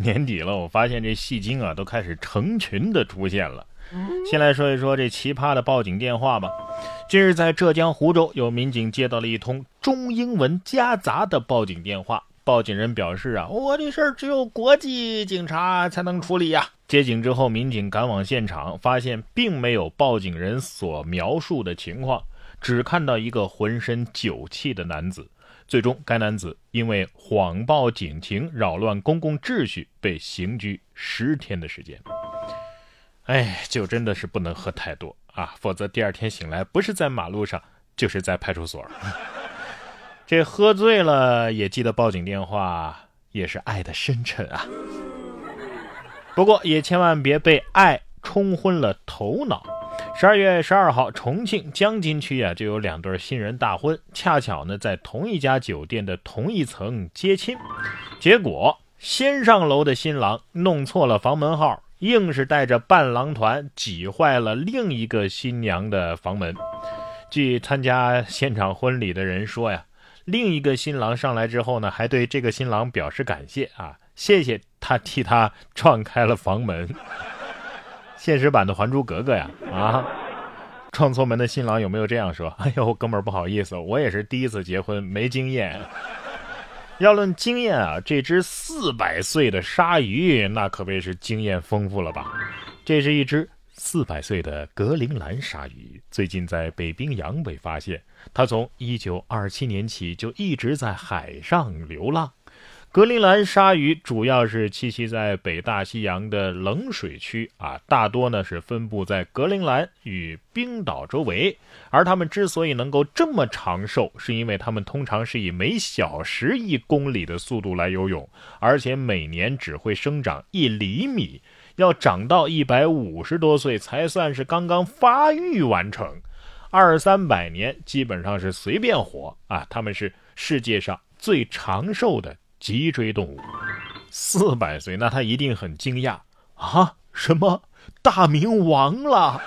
年底了，我发现这戏精啊都开始成群的出现了。先来说一说这奇葩的报警电话吧。近日，在浙江湖州，有民警接到了一通中英文夹杂的报警电话。报警人表示啊，我这事儿只有国际警察才能处理呀。接警之后，民警赶往现场，发现并没有报警人所描述的情况，只看到一个浑身酒气的男子。最终，该男子因为谎报警情、扰乱公共秩序，被刑拘十天的时间。哎，酒真的是不能喝太多啊，否则第二天醒来不是在马路上，就是在派出所。这喝醉了也记得报警电话，也是爱的深沉啊。不过也千万别被爱冲昏了头脑。十二月十二号，重庆江津区啊就有两对新人大婚，恰巧呢在同一家酒店的同一层接亲，结果先上楼的新郎弄错了房门号。硬是带着伴郎团挤坏了另一个新娘的房门。据参加现场婚礼的人说呀，另一个新郎上来之后呢，还对这个新郎表示感谢啊，谢谢他替他撞开了房门。现实版的《还珠格格》呀，啊，撞错门的新郎有没有这样说？哎呦，哥们儿不好意思，我也是第一次结婚，没经验。要论经验啊，这只四百岁的鲨鱼那可谓是经验丰富了吧？这是一只四百岁的格陵兰鲨鱼，最近在北冰洋被发现。它从一九二七年起就一直在海上流浪。格陵兰鲨鱼主要是栖息在北大西洋的冷水区啊，大多呢是分布在格陵兰与冰岛周围。而它们之所以能够这么长寿，是因为它们通常是以每小时一公里的速度来游泳，而且每年只会生长一厘米，要长到一百五十多岁才算是刚刚发育完成。二三百年基本上是随便活啊！它们是世界上最长寿的。脊椎动物，四百岁，那他一定很惊讶啊！什么大明亡了？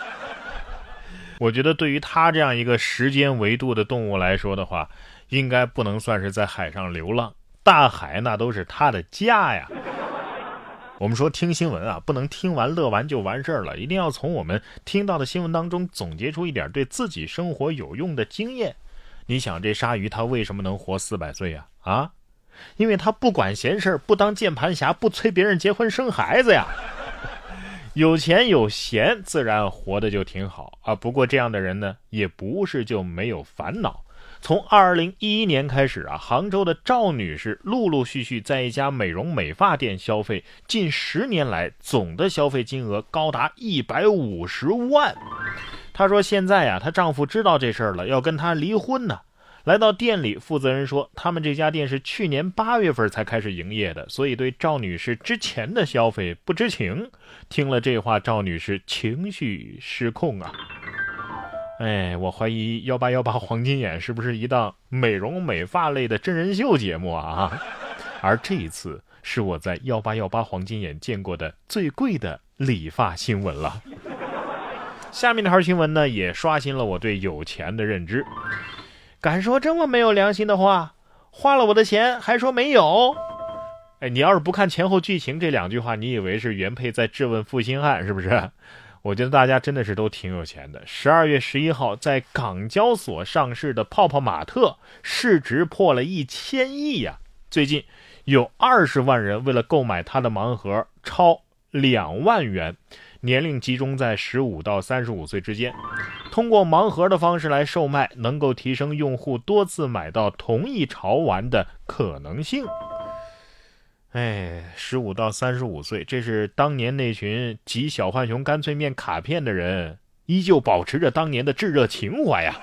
我觉得对于他这样一个时间维度的动物来说的话，应该不能算是在海上流浪，大海那都是他的家呀。我们说听新闻啊，不能听完乐完就完事儿了，一定要从我们听到的新闻当中总结出一点对自己生活有用的经验。你想，这鲨鱼它为什么能活四百岁呀？啊？因为他不管闲事不当键盘侠，不催别人结婚生孩子呀。有钱有闲，自然活得就挺好啊。不过这样的人呢，也不是就没有烦恼。从二零一一年开始啊，杭州的赵女士陆陆续续在一家美容美发店消费，近十年来总的消费金额高达一百五十万。她说现在呀，她丈夫知道这事儿了，要跟她离婚呢。来到店里，负责人说，他们这家店是去年八月份才开始营业的，所以对赵女士之前的消费不知情。听了这话，赵女士情绪失控啊！哎，我怀疑幺八幺八黄金眼是不是一档美容美发类的真人秀节目啊？而这一次是我在幺八幺八黄金眼见过的最贵的理发新闻了。下面这条新闻呢，也刷新了我对有钱的认知。敢说这么没有良心的话？花了我的钱还说没有？哎，你要是不看前后剧情，这两句话你以为是原配在质问负心汉是不是？我觉得大家真的是都挺有钱的。十二月十一号在港交所上市的泡泡玛特市值破了一千亿呀！最近有二十万人为了购买它的盲盒超两万元。年龄集中在十五到三十五岁之间，通过盲盒的方式来售卖，能够提升用户多次买到同一潮玩的可能性。哎，十五到三十五岁，这是当年那群集小浣熊干脆面卡片的人，依旧保持着当年的炙热情怀呀。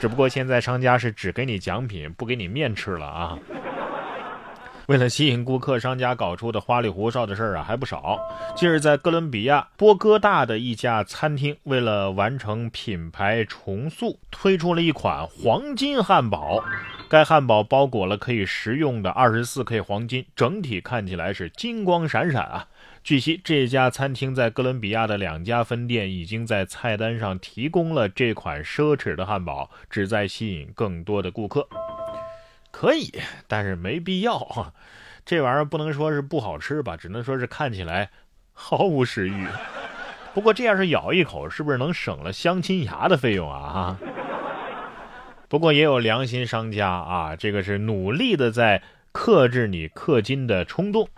只不过现在商家是只给你奖品，不给你面吃了啊。为了吸引顾客，商家搞出的花里胡哨的事儿啊还不少。近日，在哥伦比亚波哥大的一家餐厅，为了完成品牌重塑，推出了一款黄金汉堡。该汉堡包裹了可以食用的二十四 K 黄金，整体看起来是金光闪闪啊。据悉，这家餐厅在哥伦比亚的两家分店已经在菜单上提供了这款奢侈的汉堡，旨在吸引更多的顾客。可以，但是没必要。这玩意儿不能说是不好吃吧，只能说是看起来毫无食欲。不过这要是咬一口，是不是能省了相亲牙的费用啊？哈。不过也有良心商家啊，这个是努力的在克制你氪金的冲动。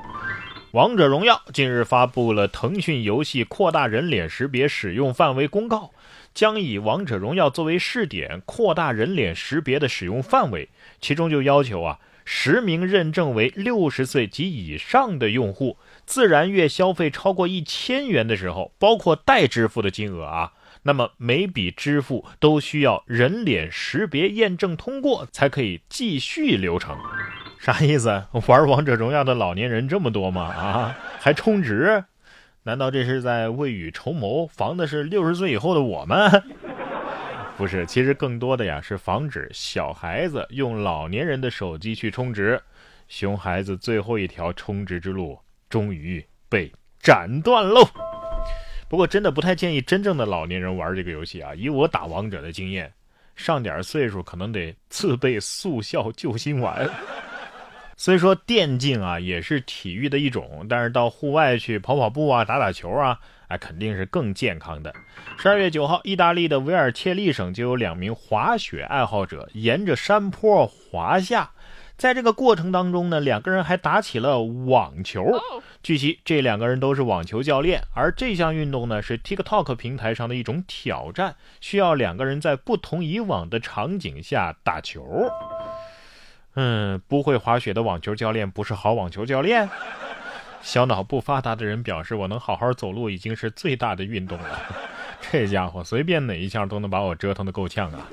王者荣耀近日发布了腾讯游戏扩大人脸识别使用范围公告，将以王者荣耀作为试点，扩大人脸识别的使用范围。其中就要求啊，实名认证为六十岁及以上的用户，自然月消费超过一千元的时候，包括代支付的金额啊。那么每笔支付都需要人脸识别验证通过，才可以继续流程。啥意思？玩王者荣耀的老年人这么多吗？啊，还充值？难道这是在未雨绸缪，防的是六十岁以后的我们？不是，其实更多的呀是防止小孩子用老年人的手机去充值。熊孩子最后一条充值之路终于被斩断喽。不过真的不太建议真正的老年人玩这个游戏啊！以我打王者的经验，上点岁数可能得自备速效救心丸。虽说电竞啊也是体育的一种，但是到户外去跑跑步啊、打打球啊，哎，肯定是更健康的。十二月九号，意大利的维尔切利省就有两名滑雪爱好者沿着山坡滑下。在这个过程当中呢，两个人还打起了网球。据悉，这两个人都是网球教练，而这项运动呢是 TikTok 平台上的一种挑战，需要两个人在不同以往的场景下打球。嗯，不会滑雪的网球教练不是好网球教练。小脑不发达的人表示，我能好好走路已经是最大的运动了。这家伙随便哪一项都能把我折腾的够呛啊！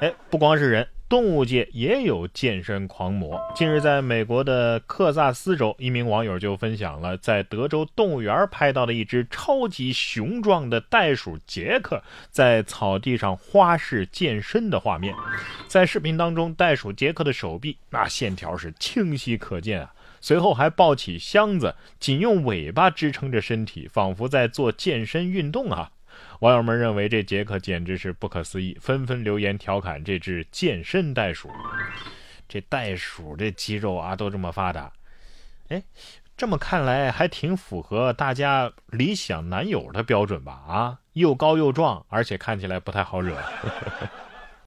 哎，不光是人。动物界也有健身狂魔。近日，在美国的克萨斯州，一名网友就分享了在德州动物园拍到的一只超级雄壮的袋鼠杰克在草地上花式健身的画面。在视频当中，袋鼠杰克的手臂那线条是清晰可见啊，随后还抱起箱子，仅用尾巴支撑着身体，仿佛在做健身运动啊。网友们认为这杰克简直是不可思议，纷纷留言调侃这只健身袋鼠。这袋鼠这肌肉啊都这么发达，哎，这么看来还挺符合大家理想男友的标准吧？啊，又高又壮，而且看起来不太好惹。